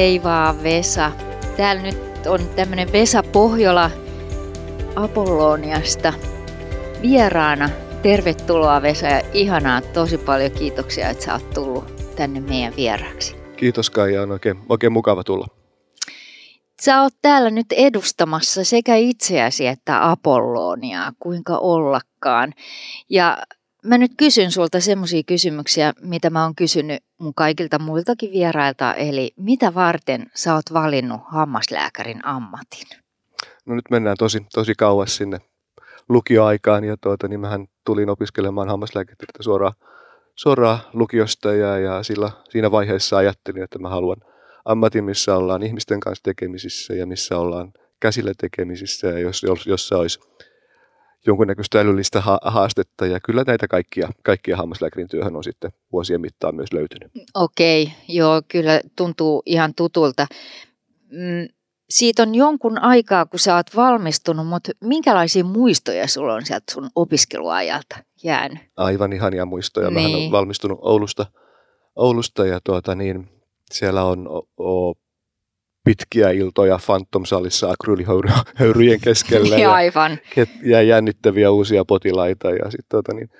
Hei vaan Vesa. Täällä nyt on tämmönen Vesa Pohjola Apolloniasta vieraana. Tervetuloa Vesa ja ihanaa, tosi paljon kiitoksia, että sä oot tullut tänne meidän vieraaksi. Kiitos Kaija, on oikein, oikein mukava tulla. Sä oot täällä nyt edustamassa sekä itseäsi että Apolloniaa, kuinka ollakaan. Ja mä nyt kysyn sulta semmoisia kysymyksiä, mitä mä oon kysynyt mun kaikilta muiltakin vierailta, eli mitä varten sä oot valinnut hammaslääkärin ammatin? No nyt mennään tosi, tosi kauas sinne lukioaikaan ja tuota, niin mähän tulin opiskelemaan hammaslääketieteitä suoraan, suoraan lukiosta ja, ja sillä, siinä vaiheessa ajattelin, että mä haluan ammatin, missä ollaan ihmisten kanssa tekemisissä ja missä ollaan käsillä tekemisissä ja jos, jos, jossa olisi jonkunnäköistä älyllistä haastetta ja kyllä näitä kaikkia, kaikkia hammaslääkärin työhön on sitten vuosien mittaan myös löytynyt. Okei, joo, kyllä tuntuu ihan tutulta. Mm, siitä on jonkun aikaa, kun sä oot valmistunut, mutta minkälaisia muistoja sulla on sieltä sun opiskeluajalta jäänyt? Aivan ihania muistoja. Niin. Mä olen valmistunut Oulusta, Oulusta ja tuota niin, siellä on o, o, pitkiä iltoja Phantom-salissa akryylihöyryjen keskellä. ja, aivan. Ja jännittäviä uusia potilaita ja sitten tota niin,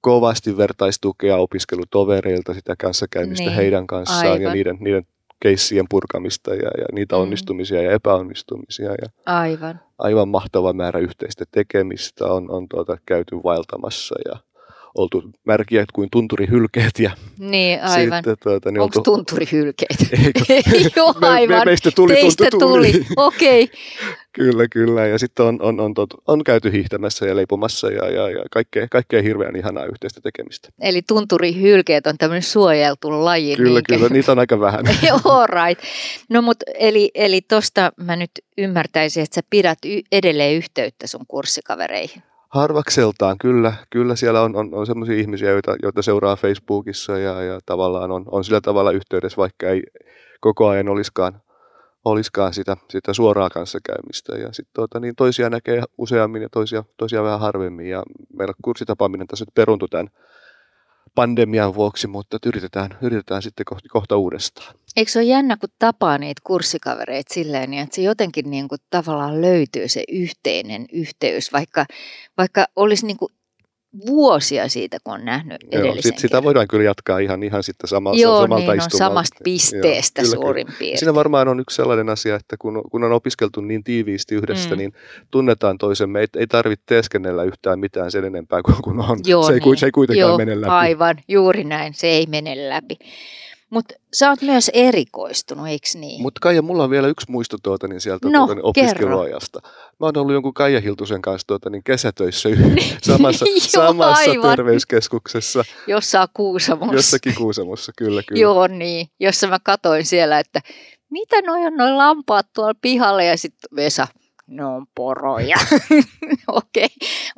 kovasti vertaistukea opiskelutovereilta, sitä kanssakäymistä niin, heidän kanssaan aivan. ja niiden, niiden keissien purkamista ja, ja niitä mm. onnistumisia ja epäonnistumisia. Ja aivan. Aivan mahtava määrä yhteistä tekemistä on, on tuota, käyty vaeltamassa ja oltu märkiä kuin tunturihylkeet. Ja niin, aivan. Sitten, tuota, niin Onko oltu... tunturihylkeet? Joo, aivan. Me, meistä tuli Teistä tuli, tuli. okei. Okay. kyllä, kyllä. Ja sitten on, on, on, on, on käyty hiihtämässä ja leipomassa ja, ja, ja kaikkea, kaikkea hirveän ihanaa yhteistä tekemistä. Eli tunturihylkeet on tämmöinen suojeltu laji. Kyllä, niinkä? kyllä. Niitä on aika vähän. Joo, right. No mutta eli, eli tosta mä nyt ymmärtäisin, että sä pidät y- edelleen yhteyttä sun kurssikavereihin. Harvakseltaan, kyllä. Kyllä siellä on, on, on sellaisia ihmisiä, joita, joita seuraa Facebookissa ja, ja tavallaan on, on sillä tavalla yhteydessä, vaikka ei koko ajan olisikaan, olisikaan sitä, sitä suoraa kanssakäymistä. Ja sit, tuota, niin toisia näkee useammin ja toisia, toisia vähän harvemmin. Ja meillä kurssitapaaminen tässä nyt peruntui tämän pandemian vuoksi, mutta yritetään, yritetään sitten kohta, kohta uudestaan. Eikö se ole jännä, kun tapaa niitä kurssikavereita silleen, niin että se jotenkin niin kuin tavallaan löytyy se yhteinen yhteys, vaikka, vaikka olisi niin kuin vuosia siitä, kun on nähnyt Joo, sit, Sitä voidaan kyllä jatkaa ihan, ihan sitten samalta, Joo, samalta niin on samasta pisteestä Joo, kyllä, suurin kyllä. piirtein. Siinä varmaan on yksi sellainen asia, että kun, kun on opiskeltu niin tiiviisti yhdessä, mm. niin tunnetaan toisemme. Ei, ei tarvitse teeskennellä yhtään mitään sen enempää kuin kun on. Joo, se, ei, niin. se ei kuitenkaan Joo, mene läpi. Aivan, juuri näin. Se ei mene läpi. Mutta sä oot myös erikoistunut, eikö niin? Mutta Kaija, mulla on vielä yksi muisto tuota, niin sieltä no, tuota, niin opiskeluajasta. Mä oon ollut jonkun Kaija Hiltusen kanssa tuota, niin kesätöissä samassa, Joo, samassa terveyskeskuksessa. Jossain Kuusamossa. Jossakin Kuusamossa, kyllä, kyllä. Joo, niin. Jossa mä katoin siellä, että mitä noi on noin lampaat tuolla pihalla ja sitten Vesa, ne on poroja. Okei,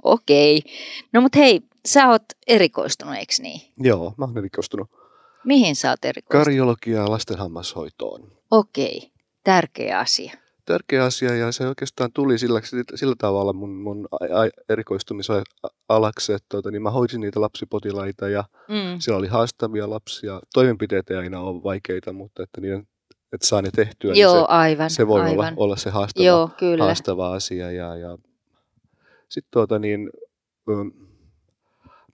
okei. Okay, okay. No mut hei, sä oot erikoistunut, eikö niin? Joo, mä oon erikoistunut. Mihin sä oot erikoistunut? Kardiologia ja lasten hammashoitoon. Okei, tärkeä asia. Tärkeä asia ja se oikeastaan tuli sillä, sillä tavalla mun, mun erikoistumisalaksi, että tuota, niin mä hoidin niitä lapsipotilaita ja mm. siellä oli haastavia lapsia. Toimenpiteet ei aina ole vaikeita, mutta että, niiden, että saa ne tehtyä, Joo, niin se, aivan, se voi aivan. Olla, olla se haastava, Joo, kyllä. haastava asia. Ja, ja sitten tuota, niin,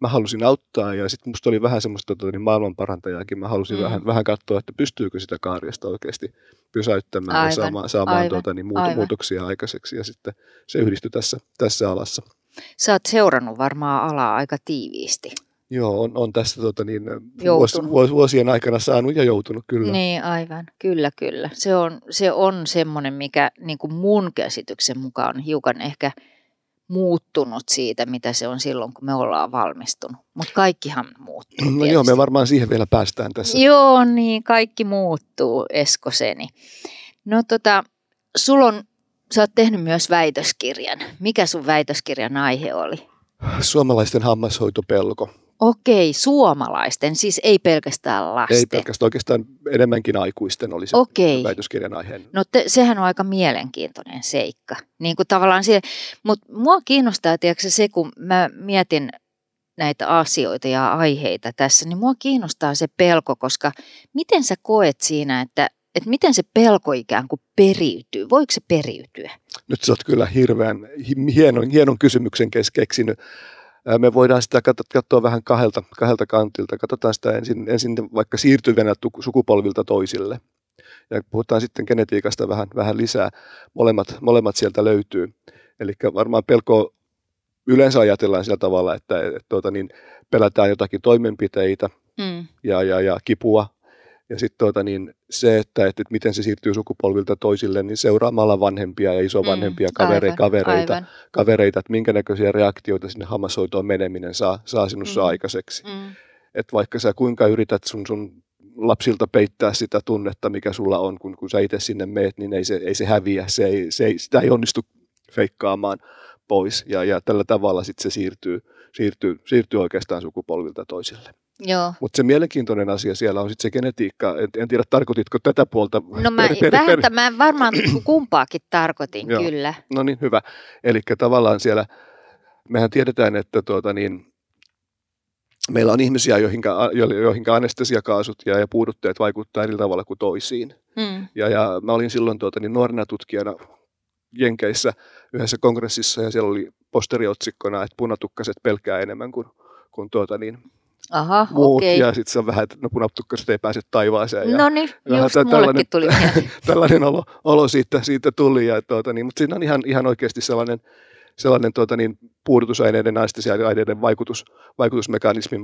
mä halusin auttaa ja sitten musta oli vähän semmoista tota, niin maailmanparantajaakin. Mä halusin mm. vähän, vähän katsoa, että pystyykö sitä kaariasta oikeasti pysäyttämään aivan, ja saamaan, saamaan aivan, tuota, niin muut, muutoksia aikaiseksi ja sitten se yhdistyi tässä, tässä alassa. Sä oot seurannut varmaan alaa aika tiiviisti. Joo, on, on tässä tota, niin, vuos, vuos, vuosien aikana saanut ja joutunut kyllä. Niin, aivan. Kyllä, kyllä. Se on, se on semmoinen, mikä niin kuin mun käsityksen mukaan on hiukan ehkä – muuttunut siitä, mitä se on silloin, kun me ollaan valmistunut. Mutta kaikkihan muuttuu. No joo, me varmaan siihen vielä päästään tässä. Joo, niin kaikki muuttuu, Eskoseni. No tota, sulla on, sä oot tehnyt myös väitöskirjan. Mikä sun väitöskirjan aihe oli? Suomalaisten hammashoitopelko. Okei, suomalaisten, siis ei pelkästään lasten. Ei pelkästään, oikeastaan enemmänkin aikuisten oli se Okei. väitöskirjan aiheen. No te, sehän on aika mielenkiintoinen seikka. Niin kuin tavallaan siihen, mutta mua kiinnostaa tiedätkö, se, kun mä mietin näitä asioita ja aiheita tässä, niin mua kiinnostaa se pelko, koska miten sä koet siinä, että että miten se pelko ikään kuin periytyy? Voiko se periytyä? Nyt sä oot kyllä hirveän hienon, hienon kysymyksen keksinyt. Me voidaan sitä katsoa vähän kahdelta, kahdelta kantilta. Katsotaan sitä ensin, ensin vaikka siirtyvänä sukupolvilta toisille. Ja puhutaan sitten genetiikasta vähän, vähän lisää. Molemmat, molemmat sieltä löytyy. Eli varmaan pelko yleensä ajatellaan sillä tavalla, että, että tuota, niin pelätään jotakin toimenpiteitä mm. ja, ja, ja kipua ja sitten tuota, niin se, että, että, että miten se siirtyy sukupolvilta toisille, niin seuraamalla vanhempia ja isovanhempia, mm, kavere, aivan, kavereita, aivan. kavereita, että minkä näköisiä reaktioita sinne hammashoitoon meneminen saa, saa sinussa mm. aikaiseksi. Mm. Että vaikka sä kuinka yrität sun, sun lapsilta peittää sitä tunnetta, mikä sulla on, kun, kun sä itse sinne meet, niin ei se, ei se häviä, se ei, se ei, sitä ei onnistu feikkaamaan pois. Ja, ja tällä tavalla sitten se siirtyy, siirtyy, siirtyy oikeastaan sukupolvilta toisille. Mutta se mielenkiintoinen asia siellä on sitten se genetiikka. En, en tiedä, tarkoititko tätä puolta? No mä, per, per, vähän, per... mä varmaan kumpaakin tarkoitin, Joo. kyllä. No niin, hyvä. Eli tavallaan siellä, mehän tiedetään, että tuota niin, meillä on ihmisiä, joihin, joihin anestesiakaasut ja, ja puudutteet vaikuttaa eri tavalla kuin toisiin. Hmm. Ja, ja mä olin silloin tuota, niin nuorena tutkijana Jenkeissä yhdessä kongressissa ja siellä oli posteriotsikkona, että punatukkaset pelkää enemmän kuin, kuin tuota, niin, Aha, muut. Okay. Ja sitten se on vähän, että no punatukkaset ei pääse taivaaseen. No niin, just tällainen, tuli tällainen olo, olo siitä, siitä tuli. Ja, tuota, niin, mutta siinä on ihan, ihan oikeasti sellainen, sellainen tuota, niin, puudutusaineiden, anestesiaineiden vaikutus, vaikutusmekanismi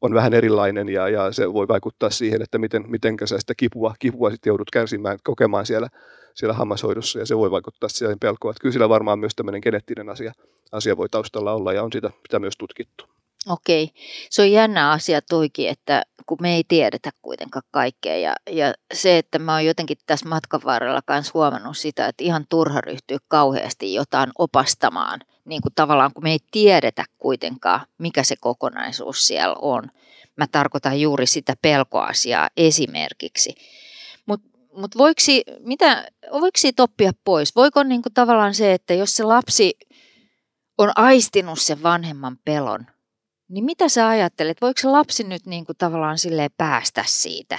on vähän erilainen ja, ja se voi vaikuttaa siihen, että miten, miten sä sitä kipua, kipua sitten joudut kärsimään, kokemaan siellä, siellä hammashoidossa ja se voi vaikuttaa siihen pelkoon. Että kyllä sillä varmaan myös tämmöinen geneettinen asia, asia voi taustalla olla ja on sitä, sitä myös tutkittu. Okei, se on jännä asia toikin, että kun me ei tiedetä kuitenkaan kaikkea ja, ja se, että mä oon jotenkin tässä matkan varrella kanssa huomannut sitä, että ihan turha ryhtyy kauheasti jotain opastamaan, niin kuin tavallaan kun me ei tiedetä kuitenkaan, mikä se kokonaisuus siellä on. Mä tarkoitan juuri sitä pelkoasiaa esimerkiksi. Mutta mut voiko, voiko siitä oppia pois? Voiko niin kuin tavallaan se, että jos se lapsi on aistinut sen vanhemman pelon, niin mitä sä ajattelet, voiko se lapsi nyt niin kuin tavallaan silleen päästä siitä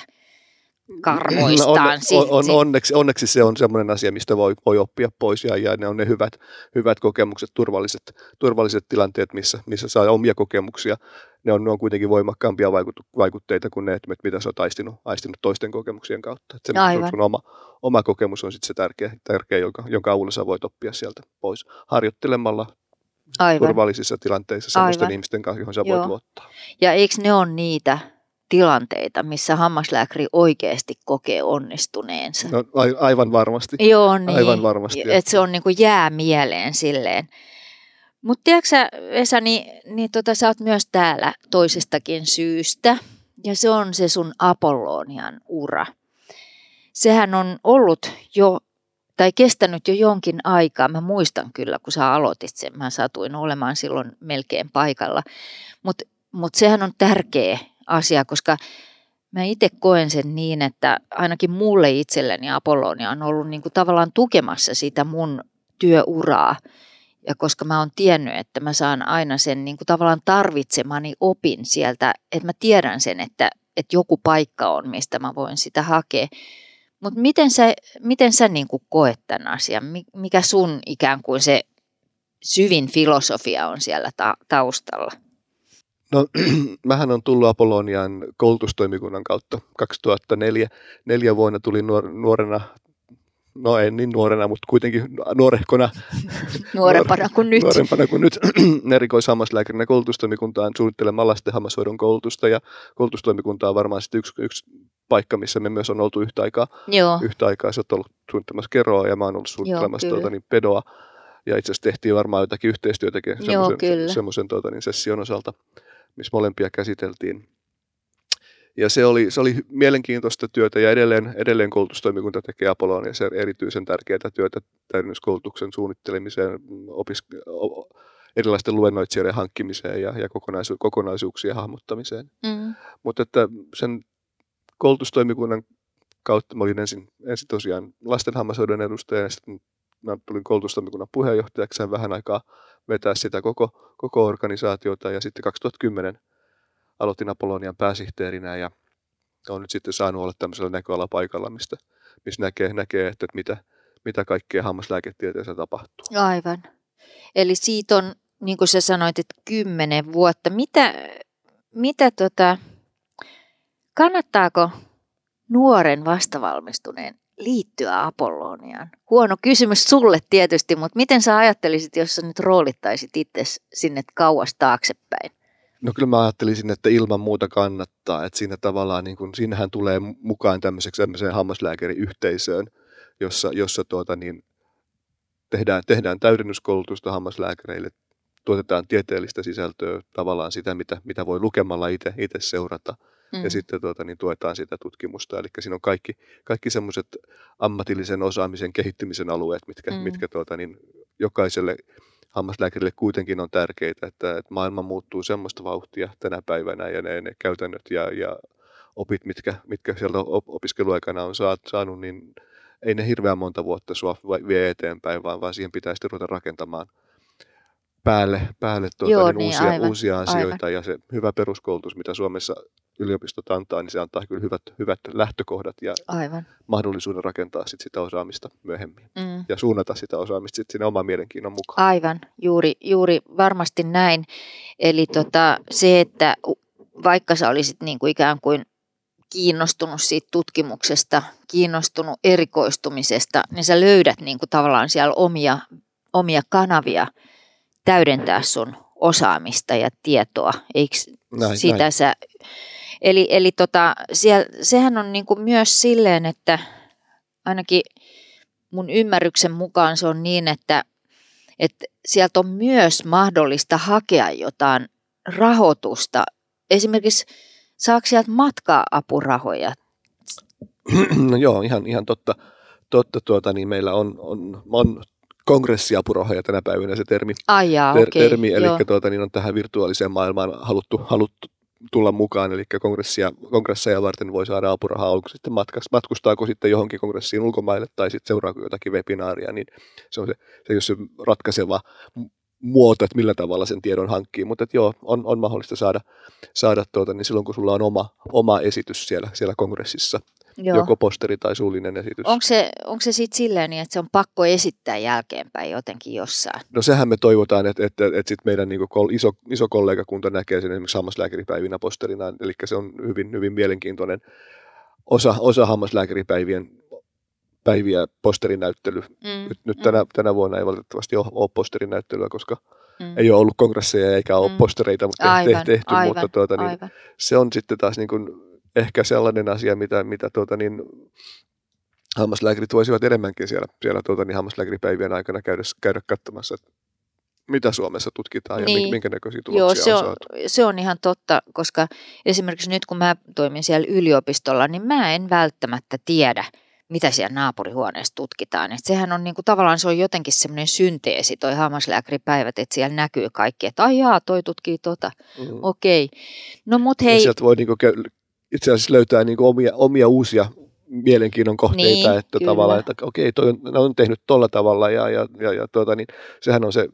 karvoistaan? No on, on, on, onneksi, onneksi se on sellainen asia, mistä voi, voi oppia pois ja, ja ne on ne hyvät, hyvät kokemukset, turvalliset, turvalliset tilanteet, missä, missä saa omia kokemuksia. Ne on, ne on kuitenkin voimakkaampia vaikutteita kuin ne, että mitä sä oot aistinut, aistinut toisten kokemuksien kautta. Että se Aivan. sun oma, oma kokemus on sitten se tärkeä, tärkeä jonka, jonka avulla sä voit oppia sieltä pois harjoittelemalla, Aivan. turvallisissa tilanteissa sellaisten Aivan. ihmisten kanssa, johon sä Joo. voit luottaa. Ja eikö ne ole niitä tilanteita, missä hammaslääkäri oikeasti kokee onnistuneensa? No, aivan varmasti. Joo, niin. Aivan varmasti. Että se on niin kuin jää mieleen silleen. Mutta tiedätkö sä, Esa, niin, niin tota, sä oot myös täällä toisestakin syystä. Ja se on se sun Apollonian ura. Sehän on ollut jo tai kestänyt jo jonkin aikaa. Mä muistan kyllä, kun sä aloitit sen. Mä satuin olemaan silloin melkein paikalla. Mutta mut sehän on tärkeä asia, koska mä itse koen sen niin, että ainakin mulle itselleni Apollonia on ollut niin kuin tavallaan tukemassa sitä mun työuraa. Ja koska mä oon tiennyt, että mä saan aina sen niin kuin tavallaan tarvitsemani opin sieltä, että mä tiedän sen, että, että joku paikka on, mistä mä voin sitä hakea. Mutta miten sä, miten sä niin kuin koet tämän asian? Mikä sun ikään kuin se syvin filosofia on siellä ta- taustalla? No, mähän on tullut Apollonian koulutustoimikunnan kautta 2004. Neljä vuonna tuli nuor- nuorena, no en niin nuorena, mutta kuitenkin nuorehkona. Nuorempana kuin nyt. Nuorempana kuin nyt erikoishammaslääkärinä koulutustoimikuntaan suunnittelemalla lasten hammashoidon koulutusta. Ja koulutustoimikunta on varmaan sitten yksi, yksi paikka, missä me myös on oltu yhtä aikaa. Joo. Yhtä aikaa sä oot ollut suunnittelemassa keroa ja mä oon ollut suunnittelemassa tuota, niin pedoa. Ja itse asiassa tehtiin varmaan jotakin yhteistyötäkin semmoisen, semmoisen tuota, niin session osalta, missä molempia käsiteltiin. Ja se oli, se oli mielenkiintoista työtä ja edelleen, edelleen koulutustoimikunta tekee Apollonia se erityisen tärkeää työtä täydennyskoulutuksen suunnittelemiseen, opisk- erilaisten luennoitsijoiden hankkimiseen ja, ja kokonaisu- kokonaisuuksien hahmottamiseen. Mm. Mutta että sen koulutustoimikunnan kautta mä olin ensin, ensin tosiaan lastenhammashoidon edustaja ja sitten mä tulin koulutustoimikunnan puheenjohtajaksi ja vähän aikaa vetää sitä koko, koko organisaatiota ja sitten 2010 aloitin Apollonian pääsihteerinä ja olen nyt sitten saanut olla tämmöisellä näköalapaikalla, mistä, missä näkee, näkee että mitä, mitä kaikkea hammaslääketieteessä tapahtuu. Aivan. Eli siitä on, niin kuin sä sanoit, että kymmenen vuotta. Mitä, mitä tota, kannattaako nuoren vastavalmistuneen liittyä Apolloniaan? Huono kysymys sulle tietysti, mutta miten sä ajattelisit, jos sä nyt roolittaisit itse sinne kauas taaksepäin? No kyllä mä ajattelisin, että ilman muuta kannattaa, että siinä tavallaan, niin kun, siinähän tulee mukaan tämmöiseksi tämmöiseen hammaslääkäriyhteisöön, jossa, jossa tuota, niin, tehdään, tehdään täydennyskoulutusta hammaslääkäreille, tuotetaan tieteellistä sisältöä, tavallaan sitä, mitä, mitä voi lukemalla itse, itse seurata – mm. ja sitten tuota, niin tuetaan sitä tutkimusta. Eli siinä on kaikki, kaikki semmoiset ammatillisen osaamisen kehittymisen alueet, mitkä, mm. mitkä tuota, niin jokaiselle hammaslääkärille kuitenkin on tärkeitä, että, että maailma muuttuu semmoista vauhtia tänä päivänä ja ne, ne käytännöt ja, ja opit, mitkä, mitkä sieltä opiskeluaikana on saanut, niin ei ne hirveän monta vuotta sua vie eteenpäin, vaan, vaan siihen pitää sitten ruveta rakentamaan – päälle, päälle tuota, Joo, niin, niin, uusia, aivan, uusia asioita aivan. ja se hyvä peruskoulutus, mitä Suomessa yliopistot antaa, niin se antaa kyllä hyvät, hyvät lähtökohdat ja aivan. mahdollisuuden rakentaa sit sitä osaamista myöhemmin mm. ja suunnata sitä osaamista sit sinne oman mielenkiinnon mukaan. Aivan, juuri, juuri varmasti näin. Eli tota, se, että vaikka sä olisit niin kuin ikään kuin kiinnostunut siitä tutkimuksesta, kiinnostunut erikoistumisesta, niin sä löydät niin kuin tavallaan siellä omia, omia kanavia – täydentää sun osaamista ja tietoa, eikö näin, sitä näin. sä... Eli, eli tota, siellä, sehän on niinku myös silleen, että ainakin mun ymmärryksen mukaan se on niin, että, että sieltä on myös mahdollista hakea jotain rahoitusta. Esimerkiksi saako sieltä matka-apurahoja? No joo, ihan, ihan totta. totta tuota, niin meillä on, on, on kongressiapurahoja tänä päivänä se termi. Ai jaa, ter, okay, termi eli tuota, niin on tähän virtuaaliseen maailmaan haluttu, haluttu tulla mukaan, eli kongressia, kongresseja varten voi saada apurahaa, onko sitten matkas, matkustaako sitten johonkin kongressiin ulkomaille tai sitten seuraako jotakin webinaaria, niin se on se, se, jos se ratkaiseva muoto, että millä tavalla sen tiedon hankkii, mutta että joo, on, on mahdollista saada, saada tuota, niin silloin kun sulla on oma, oma esitys siellä, siellä kongressissa, Joo. joko posteri tai suullinen esitys. Onko se, onko se sitten silleen niin, että se on pakko esittää jälkeenpäin jotenkin jossain? No sehän me toivotaan, että, että, että sit meidän niin iso, iso kollegakunta näkee sen esimerkiksi hammaslääkäripäivinä posterina, eli se on hyvin, hyvin mielenkiintoinen osa, osa hammaslääkäripäivien päiviä posterinäyttely. Mm, nyt nyt mm. tänä, tänä vuonna ei valitettavasti ole, ole posterinäyttelyä, koska mm. ei ole ollut kongresseja eikä ole mm. postereita mutta aivan, tehty, aivan, mutta tuota, niin, aivan. se on sitten taas niin kuin ehkä sellainen asia, mitä, mitä tuota, niin, hammaslääkärit voisivat enemmänkin siellä, siellä tuota, niin hammaslääkäripäivien aikana käydä, käydä katsomassa, että mitä Suomessa tutkitaan niin. ja minkä näköisiä tuloksia Joo, se on, on saatu. Se on ihan totta, koska esimerkiksi nyt kun mä toimin siellä yliopistolla, niin mä en välttämättä tiedä, mitä siellä naapurihuoneessa tutkitaan. Et sehän on niinku, tavallaan se on jotenkin semmoinen synteesi, toi hammaslääkäripäivät, että siellä näkyy kaikki, että ai toi tutkii tota, mm-hmm. okei. Okay. No mut hei. Ja sieltä voi niinku itse asiassa löytää niin kuin omia, omia uusia mielenkiinnon kohteita, niin, että kyllä. tavallaan, että okei, toi on, ne on tehnyt tolla tavalla ja, ja, ja, ja tuota, niin sehän on se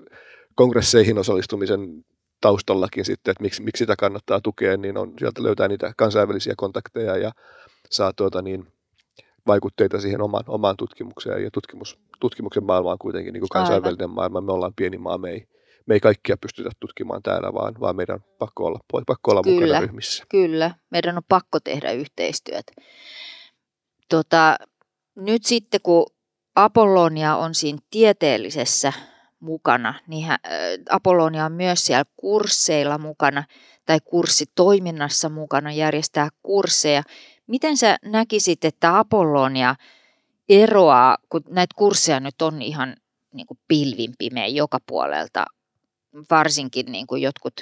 kongresseihin osallistumisen taustallakin sitten, että miksi, miksi sitä kannattaa tukea, niin on, sieltä löytää niitä kansainvälisiä kontakteja ja saa tuota niin, vaikutteita siihen omaan, omaan tutkimukseen ja tutkimus, tutkimuksen maailma on kuitenkin niin kuin kansainvälinen Aivan. maailma, me ollaan pieni maa, me ei, me ei kaikkia pystytä tutkimaan täällä, vaan, vaan meidän on pakko olla, pakko olla kyllä, mukana ryhmissä. Kyllä, meidän on pakko tehdä yhteistyötä. Tota, nyt sitten kun Apollonia on siinä tieteellisessä mukana, niin hän, Apollonia on myös siellä kursseilla mukana tai kurssitoiminnassa mukana, järjestää kursseja. Miten sä näkisit, että Apollonia eroaa, kun näitä kursseja nyt on ihan niin kuin pilvin pimeä joka puolelta varsinkin niin kuin jotkut,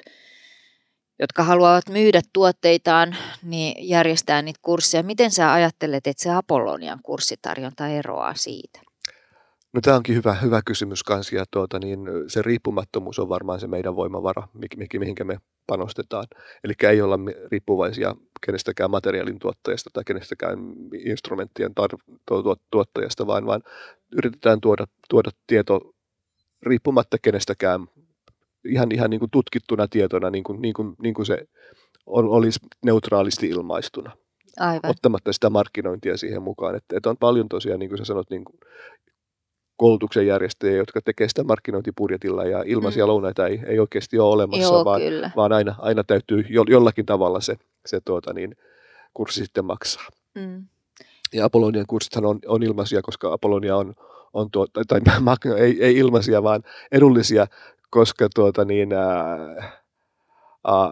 jotka haluavat myydä tuotteitaan, niin järjestää niitä kursseja. Miten sä ajattelet, että se Apollonian kurssitarjonta eroaa siitä? No tämä onkin hyvä, hyvä kysymys kanssa ja tuota, niin se riippumattomuus on varmaan se meidän voimavara, mihinkä me panostetaan. Eli ei olla riippuvaisia kenestäkään materiaalin tuottajasta tai kenestäkään instrumenttien tar- tuottajasta, vaan, vaan yritetään tuoda, tuoda tieto riippumatta kenestäkään ihan, ihan niin kuin tutkittuna tietona, niin kuin, niin kuin, niin kuin se olisi neutraalisti ilmaistuna. Aivan. ottamatta sitä markkinointia siihen mukaan. Että, että on paljon tosiaan, niin kuin sä sanot, niin kuin koulutuksen järjestäjiä, jotka tekee sitä markkinointibudjetilla ja ilmaisia mm. lounaita ei, ei oikeasti ole olemassa, Joo, vaan, kyllä. vaan aina, aina täytyy jo, jollakin tavalla se, se tuota, niin, kurssi sitten maksaa. Mm. Ja Apollonian kurssithan on, on ilmaisia, koska Apollonia on, on tuo, tai, tai ei, ei ilmaisia, vaan edullisia, koska tuota, niin, ää, ää,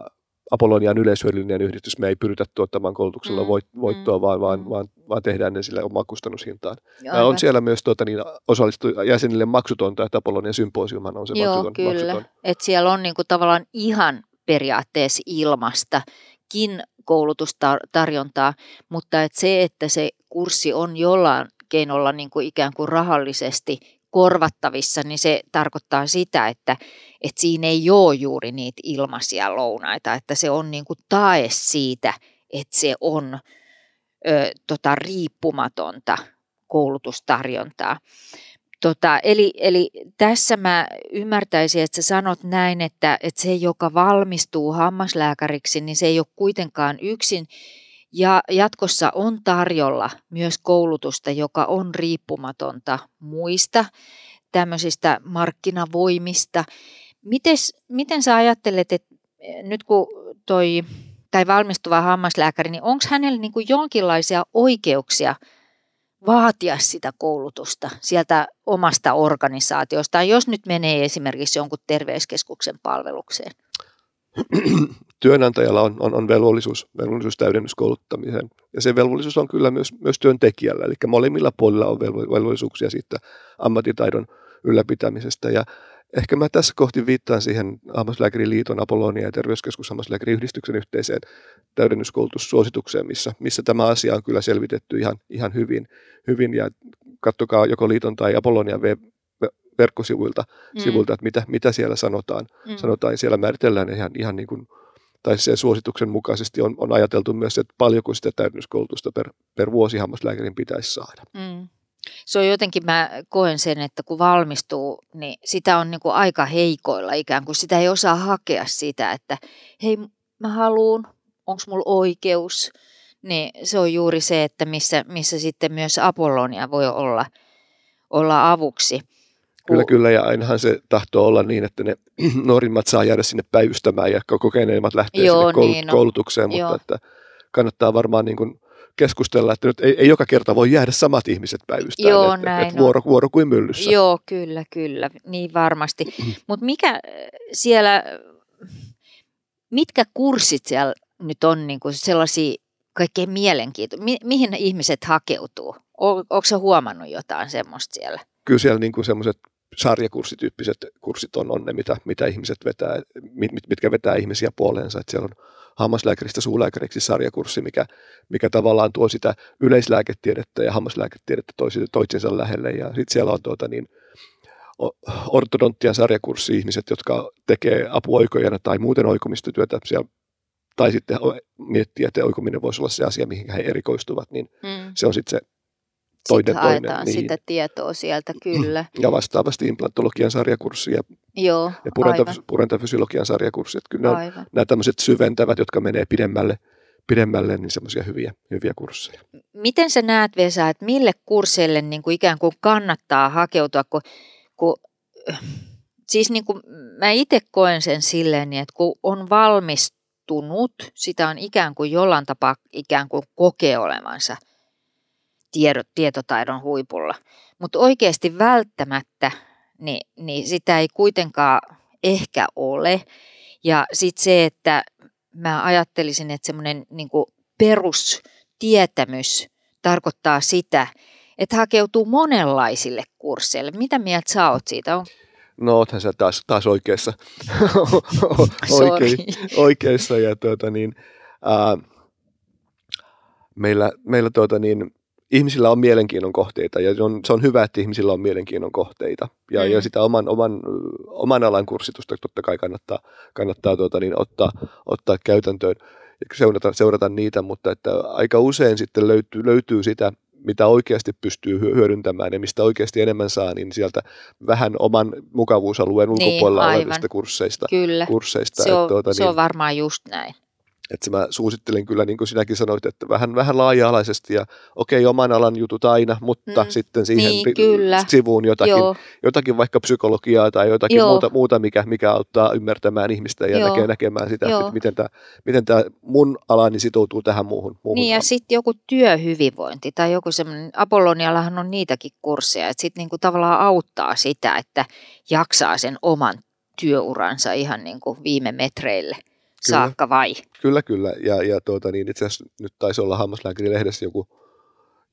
Apollonian yleishyödyllinen yhdistys, me ei pyritä tuottamaan koulutuksella Mm, voit, voittoa, mm, vaan, vaan, mm. vaan, vaan tehdään ne sillä omaan kustannushintaan. Ja Aivan. on siellä myös tuota, niin, osallistu jäsenille maksutonta, että Apollonian symposiumhan on se Joo, maksuton. kyllä. maksuton. Et siellä on niinku tavallaan ihan periaatteessa ilmastakin koulutustarjontaa, mutta et se, että se kurssi on jollain keinolla niinku ikään kuin rahallisesti korvattavissa, niin se tarkoittaa sitä, että, että siinä ei ole juuri niitä ilmaisia lounaita, että se on niinku tae siitä, että se on ö, tota, riippumatonta koulutustarjontaa. Tota, eli, eli tässä mä ymmärtäisin, että sä sanot näin, että, että se, joka valmistuu hammaslääkäriksi, niin se ei ole kuitenkaan yksin. Ja jatkossa on tarjolla myös koulutusta, joka on riippumatonta muista tämmöisistä markkinavoimista. Mites, miten sä ajattelet, että nyt kun toi tai valmistuva hammaslääkäri, niin onko hänellä niin kuin jonkinlaisia oikeuksia vaatia sitä koulutusta sieltä omasta organisaatiosta, jos nyt menee esimerkiksi jonkun terveyskeskuksen palvelukseen? Työnantajalla on, on, on velvollisuus, velvollisuus täydennyskouluttamiseen. Ja se velvollisuus on kyllä myös, myös työntekijällä. Eli molemmilla puolilla on velvollisuuksia siitä ammattitaidon ylläpitämisestä. Ja ehkä mä tässä kohti viittaan siihen Hammaslääkäriliiton, Apollonia ja terveyskeskus Hammaslääkäriyhdistyksen yhteiseen täydennyskoulutussuositukseen, missä, missä tämä asia on kyllä selvitetty ihan, ihan hyvin, hyvin. Ja katsokaa joko liiton tai Apollonia verkkosivuilta, mm. sivuilta, että mitä, mitä siellä sanotaan. Mm. Sanotaan, siellä määritellään ihan, ihan niin kuin, tai sen suosituksen mukaisesti on, on ajateltu myös, että paljonko sitä täydennyskoulutusta per, per vuosi hammaslääkärin pitäisi saada. Mm. Se on jotenkin, mä koen sen, että kun valmistuu, niin sitä on niin kuin aika heikoilla ikään kuin. Sitä ei osaa hakea sitä, että hei, mä haluun, onko mulla oikeus. Niin se on juuri se, että missä, missä sitten myös Apollonia voi olla, olla avuksi. Kyllä, kyllä, ja ainahan se tahtoo olla niin, että ne nuorimmat saa jäädä sinne päivystämään ja kokeneimmat lähtee Joo, sinne koulut- niin on. koulutukseen, Joo. mutta että kannattaa varmaan niin kuin keskustella, että nyt ei, ei joka kerta voi jäädä samat ihmiset päivystämään, Joo, että, näin että vuoro, vuoro kuin myllyssä. Joo, kyllä, kyllä, niin varmasti. Mutta mikä äh, siellä, mitkä kurssit siellä nyt on niin kuin sellaisia kaikkein mielenkiintoisia, Mi- mihin ihmiset hakeutuu? O- Onko se huomannut jotain semmoista siellä? Kyllä siellä niin kuin semmoiset sarjakurssityyppiset kurssit on, on ne, mitä, mitä ihmiset vetää, mit, mitkä vetää ihmisiä puoleensa. Että siellä on hammaslääkäristä suulääkäriksi sarjakurssi, mikä, mikä tavallaan tuo sitä yleislääketiedettä ja hammaslääketiedettä toisensa lähelle. Ja sitten siellä on tuota niin, ortodonttian sarjakurssi ihmiset, jotka tekee apuoikojana tai muuten oikomistotyötä siellä, tai sitten miettiä, että oikominen voisi olla se asia, mihin he erikoistuvat, niin Mm. se on sitten se toinen, Sitten toinen. haetaan Niin. sitä tietoa sieltä, kyllä. Ja vastaavasti implantologian sarjakurssi ja, Joo, ja aivan, purenta- purentafysiologian sarjakurssi. Että kyllä nämä, aivan. nämä tämmöiset syventävät, jotka menee pidemmälle, pidemmälle niin semmoisia hyviä, hyviä kursseja. Miten sä näet, Vesa, että mille kursseille niin kuin ikään kuin kannattaa hakeutua, kun, kun siis niin kuin mä itse koen sen silleen, niin että kun on valmistunut, sitä on ikään kuin jollain tapaa ikään kuin kokee olevansa tiedot, tietotaidon huipulla. Mutta oikeasti välttämättä, niin, niin sitä ei kuitenkaan ehkä ole. Ja sitten se, että mä ajattelisin, että semmoinen niin perustietämys tarkoittaa sitä, että hakeutuu monenlaisille kursseille. Mitä mieltä sä oot siitä? On... No oothan sä taas, taas oikeassa. Oikein, oikeassa ja tuota niin, ää, meillä, meillä tuota niin, ihmisillä on mielenkiinnon kohteita ja se on, se on hyvä, että ihmisillä on mielenkiinnon kohteita. Ja, Mm. ja sitä oman, oman, oman alan kurssitusta totta kai kannattaa, kannattaa tuota niin, ottaa, ottaa käytäntöön ja seurata, seurata niitä, mutta että aika usein sitten löytyy, löytyy sitä, mitä oikeasti pystyy hyö- hyödyntämään ja mistä oikeasti enemmän saa, niin sieltä vähän oman mukavuusalueen Niin, ulkopuolella aivan. olevista kursseista. Kyllä, kursseista se on, että tuota, se on varmaan just näin. Että mä suosittelen kyllä, niin kuin sinäkin sanoit, että vähän, vähän laaja-alaisesti ja okei, okay, oman alan jutut aina, mutta mm. sitten siihen niin, kyllä. sivuun jotakin, jotakin vaikka psykologiaa tai jotakin muuta, muuta mikä, mikä auttaa ymmärtämään ihmistä ja näkee, näkemään sitä, Joo. että miten tämä, miten tämä mun alani sitoutuu tähän muuhun. muuhun niin ja sitten joku työhyvinvointi tai joku semmoinen, Apolloniallahan on niitäkin kursseja, että sitten niinku tavallaan auttaa sitä, että jaksaa sen oman työuransa ihan niin kuin viime metreille kyllä, saakka vai? Kyllä, kyllä. Ja, ja tuota, niin itse asiassa nyt taisi olla hammaslääkärilehdessä joku,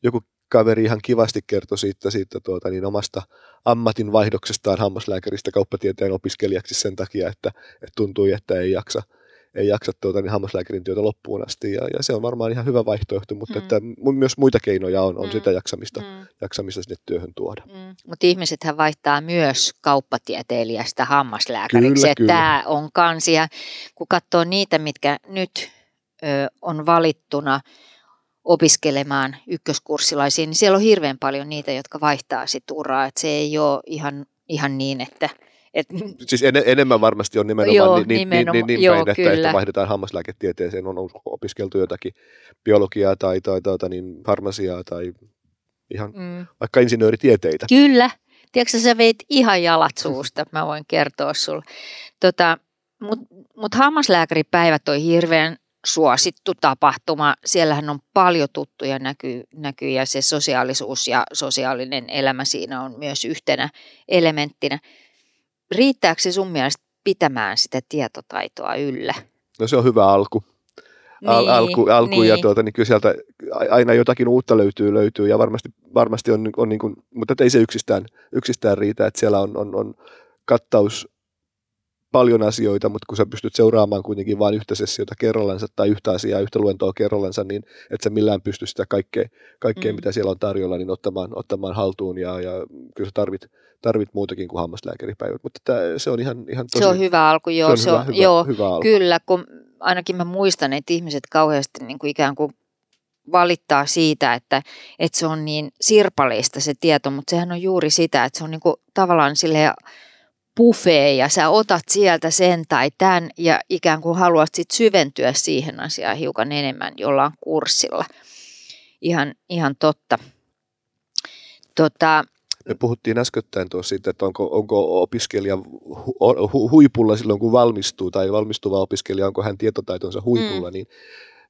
joku kaveri ihan kivasti kertoi siitä, siitä tuota, niin omasta ammatinvaihdoksestaan hammaslääkäristä kauppatieteen opiskelijaksi sen takia, että, että tuntui, että ei jaksa – ei jaksa tuota, niin hammaslääkärin työtä loppuun asti. Ja, ja se on varmaan ihan hyvä vaihtoehto, mutta mm. että myös muita keinoja on, on mm. sitä jaksamista, mm. jaksamista sinne työhön tuoda. Mm. Mutta ihmisethän vaihtaa myös kauppatieteilijästä hammaslääkäriksi. Kyllä, kyllä. Tämä on kansia, kun katsoo niitä, mitkä nyt ö, on valittuna opiskelemaan ykköskurssilaisiin, niin siellä on hirveän paljon niitä, jotka vaihtaa sit uraa. Et se ei ole ihan, ihan niin, että – et, siis en, enemmän varmasti on nimenomaan joo, niin, nimenomaan, niin, niin, niin joo, päin, että, että vaihdetaan hammaslääketieteeseen, on opiskeltu jotakin biologiaa tai, tai, tai, tai niin farmasiaa tai ihan mm. vaikka insinööritieteitä. Kyllä. Tiedätkö, sä veit ihan jalat suusta, mä voin kertoa sulle. Tota, Mutta mut hammaslääkäripäivät on hirveän suosittu tapahtuma. Siellähän on paljon tuttuja näky, näkyjä, se sosiaalisuus ja sosiaalinen elämä siinä on myös yhtenä elementtinä riittääkö se sun mielestä pitämään sitä tietotaitoa yllä? No se on hyvä alku. Al- niin, alku, alku niin. ja tuota, niin kyllä sieltä aina jotakin uutta löytyy, löytyy ja varmasti, varmasti on, on niin kuin, mutta ei se yksistään, yksistään riitä, että siellä on, on, on kattaus paljon asioita, mutta kun sä pystyt seuraamaan kuitenkin vain yhtä sessiota kerrallansa tai yhtä asiaa, yhtä luentoa kerrallansa, niin et sä millään pysty sitä kaikkea, kaikkea mm. mitä siellä on tarjolla, niin ottamaan, ottamaan haltuun ja, ja kyllä sä tarvit, tarvit muutakin kuin hammaslääkäripäivät, mutta tää, se on ihan, ihan tosi... Se on hyvä alku, joo. Se on, hyvä, hyvä, joo, hyvä alku. Kyllä, kun ainakin mä muistan, että ihmiset kauheasti niin kuin ikään kuin valittaa siitä, että, että se on niin sirpaleista se tieto, mutta sehän on juuri sitä, että se on niin kuin tavallaan silleen buffet ja sä otat sieltä sen tai tämän ja ikään kuin haluat sit syventyä siihen asiaan hiukan enemmän jollain kurssilla. Ihan, ihan totta. Tota, me puhuttiin äskettäin tuossa siitä, että onko, onko opiskelija hu, hu, huipulla silloin, kun valmistuu, tai valmistuva opiskelija, onko hän tietotaitonsa huipulla, mm. niin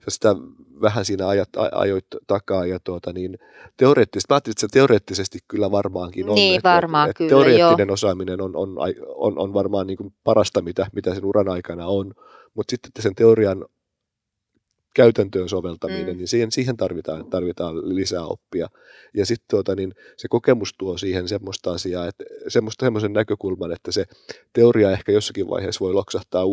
sitä vähän siinä ajat, ajoit takaa ja tuota, niin teoreettisesti, mä ajattelin, että se teoreettisesti kyllä varmaankin on. Niin, että, varmaan että, kyllä, Teoreettinen joo. osaaminen on, on, on, on varmaan niin kuin parasta, mitä, mitä sen uran aikana on, mutta sitten sen teorian käytäntöön soveltaminen, mm. niin siihen, siihen tarvitaan, tarvitaan lisää oppia. Ja sitten tuota, niin se kokemus tuo siihen semmoista asiaa, että semmoista semmoisen näkökulman, että se teoria ehkä jossakin vaiheessa voi loksahtaa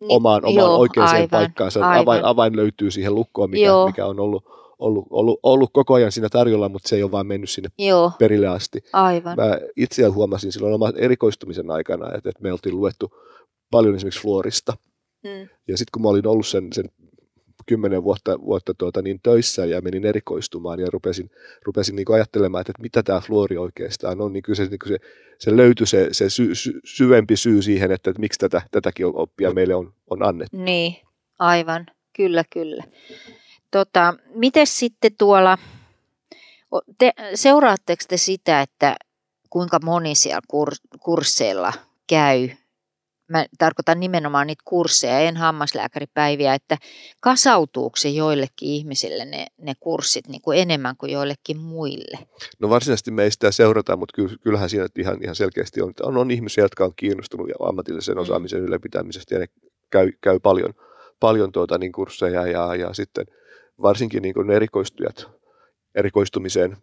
niin, omaan, omaan joo, oikeaan aivan, paikkaansa. Aivan. Avain, avain löytyy siihen lukkoon, mikä, mikä on ollut, ollut, ollut, ollut koko ajan siinä tarjolla, mutta se ei ole vaan mennyt sinne joo, perille asti. Aivan. Mä itse huomasin silloin oman erikoistumisen aikana, että, että me oltiin luettu paljon esimerkiksi fluorista. Mm. Ja sitten kun mä olin ollut sen, sen kymmenen vuotta, vuotta tuota, niin töissä ja menin erikoistumaan ja rupesin, rupesin niin ajattelemaan, että, että mitä tämä fluori oikeastaan on, niin kyllä se, niin se, se löytyi se, se sy, sy, syvempi syy siihen, että, että miksi tätä, tätäkin oppia meille on, on annettu. Niin, aivan, kyllä, kyllä. Tota, miten sitten tuolla, te, seuraatteko te sitä, että kuinka moni siellä kursseilla käy mä tarkoitan nimenomaan niitä kursseja, en hammaslääkäripäiviä, että kasautuuko se joillekin ihmisille ne, ne kurssit niin kuin enemmän kuin joillekin muille? No varsinaisesti me ei sitä seurata, mutta kyllähän siinä ihan, ihan selkeästi on, on, on ihmisiä, jotka on kiinnostunut ammatillisen mm. osaamisen ylläpitämisestä ja ne käy, käy paljon, paljon tuota, niin kursseja ja, ja sitten varsinkin niin kuin erikoistujat erikoistumiseen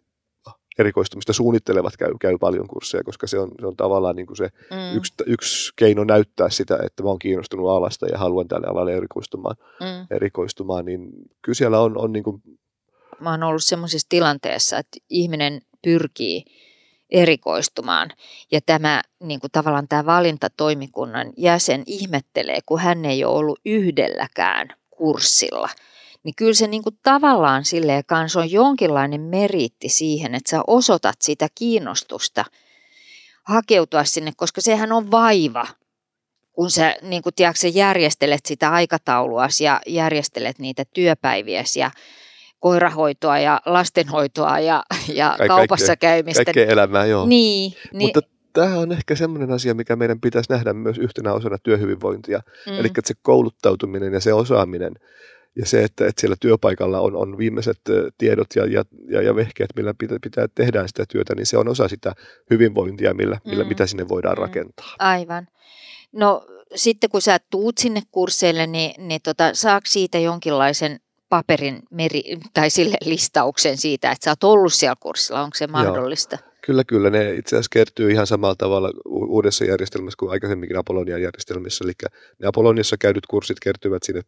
erikoistumista suunnittelevat käy, käy paljon kursseja, koska se on, se on tavallaan niin kuin se mm. yksi, yksi keino näyttää sitä, että mä oon kiinnostunut alasta ja haluan tälle alalle erikoistumaan, mm. erikoistumaan niin kyllä siellä on, on niin kuin... Mä oon ollut semmoisessa tilanteessa, että ihminen pyrkii erikoistumaan. Ja tämä niin kuin tavallaan tämä valintatoimikunnan jäsen ihmettelee, kun hän ei ole ollut yhdelläkään kurssilla – niin kyllä se niin kuin tavallaan silleen kanssa on jonkinlainen meriitti siihen, että sä osoitat sitä kiinnostusta hakeutua sinne, koska sehän on vaiva kun sä, niin kun, tiedätkö, sä järjestelet sitä aikataulua ja järjestelet niitä työpäiviä ja koirahoitoa ja lastenhoitoa ja, ja Kaik- kaupassa kaikkea, käymistä. Kaikkea elämää, joo. Niin, niin. Mutta tämä on ehkä semmoinen asia, mikä meidän pitäisi nähdä myös yhtenä osana työhyvinvointia. Mm. Eli se kouluttautuminen ja se osaaminen ja se, että, että siellä työpaikalla on, on viimeiset tiedot ja, ja, ja, ja vehkeet, millä pitää, pitää tehdä sitä työtä, niin se on osa sitä hyvinvointia, millä, millä mm. mitä sinne voidaan mm. rakentaa. Aivan. No sitten kun sä tuut sinne kursseille, niin, niin tota, saako siitä jonkinlaisen paperin meri, tai sille listauksen siitä, että sä oot ollut siellä kurssilla, onko se mahdollista? Joo. Kyllä, kyllä. Ne itse asiassa kertyy ihan samalla tavalla uudessa järjestelmässä kuin aikaisemminkin Apollonian järjestelmissä. Eli ne Apolloniassa käydyt kurssit kertyvät sinne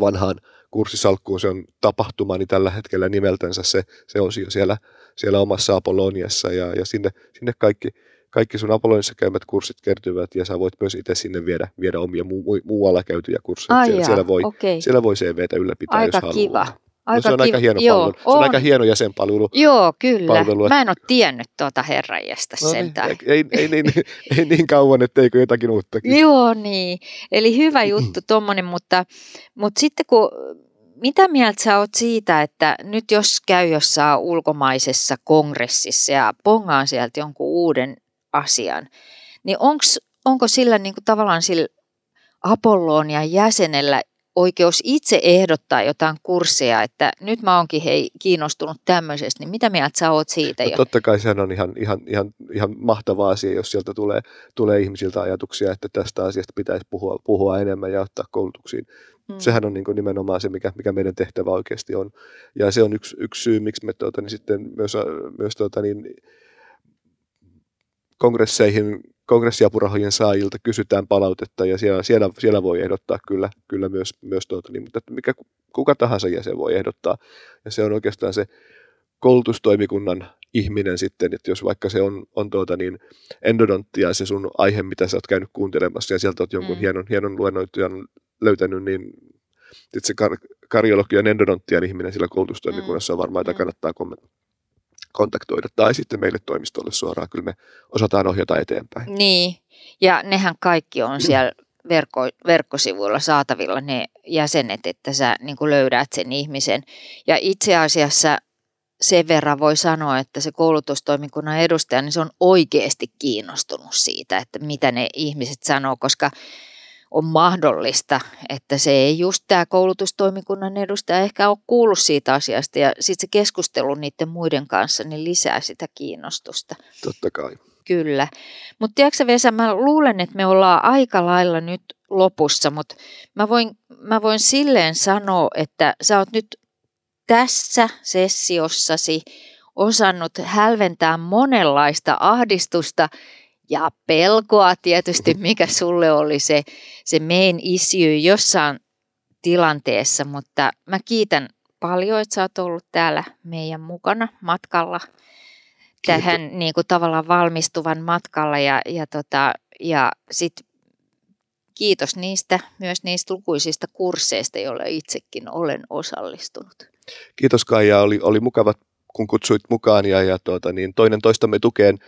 vanhaan kurssisalkkuun. Se on tapahtuma, niin tällä hetkellä nimeltänsä se, se osio siellä, siellä omassa Apolloniassa. Ja, ja sinne, sinne kaikki, kaikki sun Apollonissa käymät kurssit kertyvät ja sä voit myös itse sinne viedä, viedä omia mu, muualla käytyjä kursseja. siellä, siellä, voi, okay. siellä voi CVtä ylläpitää, Aika jos kiva. haluaa. Aika no se on kiva. aika hieno Joo, palvelu. Se on, on aika hieno jäsenpalvelu. Joo, kyllä. Palvelu. Mä en ole tiennyt tuota herranjestä no niin, sentään. Ei, ei, ei, niin, ei niin kauan, etteikö jotakin uuttakin. Joo, niin. Eli hyvä juttu tuommoinen, mutta, mutta sitten kun mitä mieltä sä oot siitä, että nyt jos käy jossain ulkomaisessa kongressissa ja pongaan sieltä jonkun uuden asian, niin onks, onko sillä niin kuin tavallaan sillä Apollonia jäsenellä oikeus itse ehdottaa jotain kursseja, että nyt mä oonkin hei kiinnostunut tämmöisestä, niin mitä mieltä sä oot siitä? No, totta kai sehän on ihan, ihan, ihan, ihan mahtava asia, jos sieltä tulee, tulee ihmisiltä ajatuksia, että tästä asiasta pitäisi puhua, puhua enemmän ja ottaa koulutuksiin. Hmm. Sehän on niin kuin nimenomaan se, mikä, mikä meidän tehtävä oikeasti on. Ja se on yksi, yksi syy, miksi me tuota, niin sitten myös, myös tuota, niin, kongresseihin, kongressiapurahojen saajilta kysytään palautetta ja siellä, siellä, siellä voi ehdottaa kyllä, kyllä myös, myös tuota, niin, mutta mikä, kuka tahansa jäsen voi ehdottaa. Ja se on oikeastaan se koulutustoimikunnan ihminen sitten, että jos vaikka se on, on tuota niin endodonttia se sun aihe, mitä sä oot käynyt kuuntelemassa ja sieltä oot jonkun mm. hienon, hienon luennoitujan löytänyt, niin se kar- kardiologian endodonttian ihminen sillä koulutustoimikunnassa on varmaan, että mm. kannattaa kommentoida kontaktoida tai sitten meille toimistolle suoraan. Kyllä me osataan ohjata eteenpäin. Niin, ja nehän kaikki on siellä verkko, verkkosivuilla saatavilla ne jäsenet, että sä niin löydät sen ihmisen. Ja itse asiassa sen verran voi sanoa, että se koulutustoimikunnan edustaja, niin se on oikeasti kiinnostunut siitä, että mitä ne ihmiset sanoo, koska on mahdollista, että se ei just tämä koulutustoimikunnan edustaja ehkä ole kuullut siitä asiasta ja sitten se keskustelu niiden muiden kanssa niin lisää sitä kiinnostusta. Totta kai. Kyllä. Mutta tiedätkö Vesa, mä luulen, että me ollaan aika lailla nyt lopussa, mutta mä voin, mä voin silleen sanoa, että sä oot nyt tässä sessiossasi osannut hälventää monenlaista ahdistusta ja pelkoa tietysti, mikä sulle oli se, se main issue jossain tilanteessa, mutta mä kiitän paljon, että sä oot ollut täällä meidän mukana matkalla. Tähän niin kuin tavallaan valmistuvan matkalla ja, ja, tota, ja sit kiitos niistä, myös niistä lukuisista kursseista, joille itsekin olen osallistunut. Kiitos Kaija, oli, oli mukava kun kutsuit mukaan ja, ja tuota, niin toinen toistamme tukeen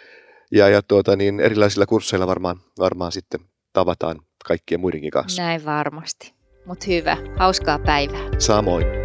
ja, ja tuota, niin erilaisilla kursseilla varmaan, varmaan sitten tavataan kaikkien muidenkin kanssa. Näin varmasti. Mutta hyvä. Hauskaa päivää. Samoin.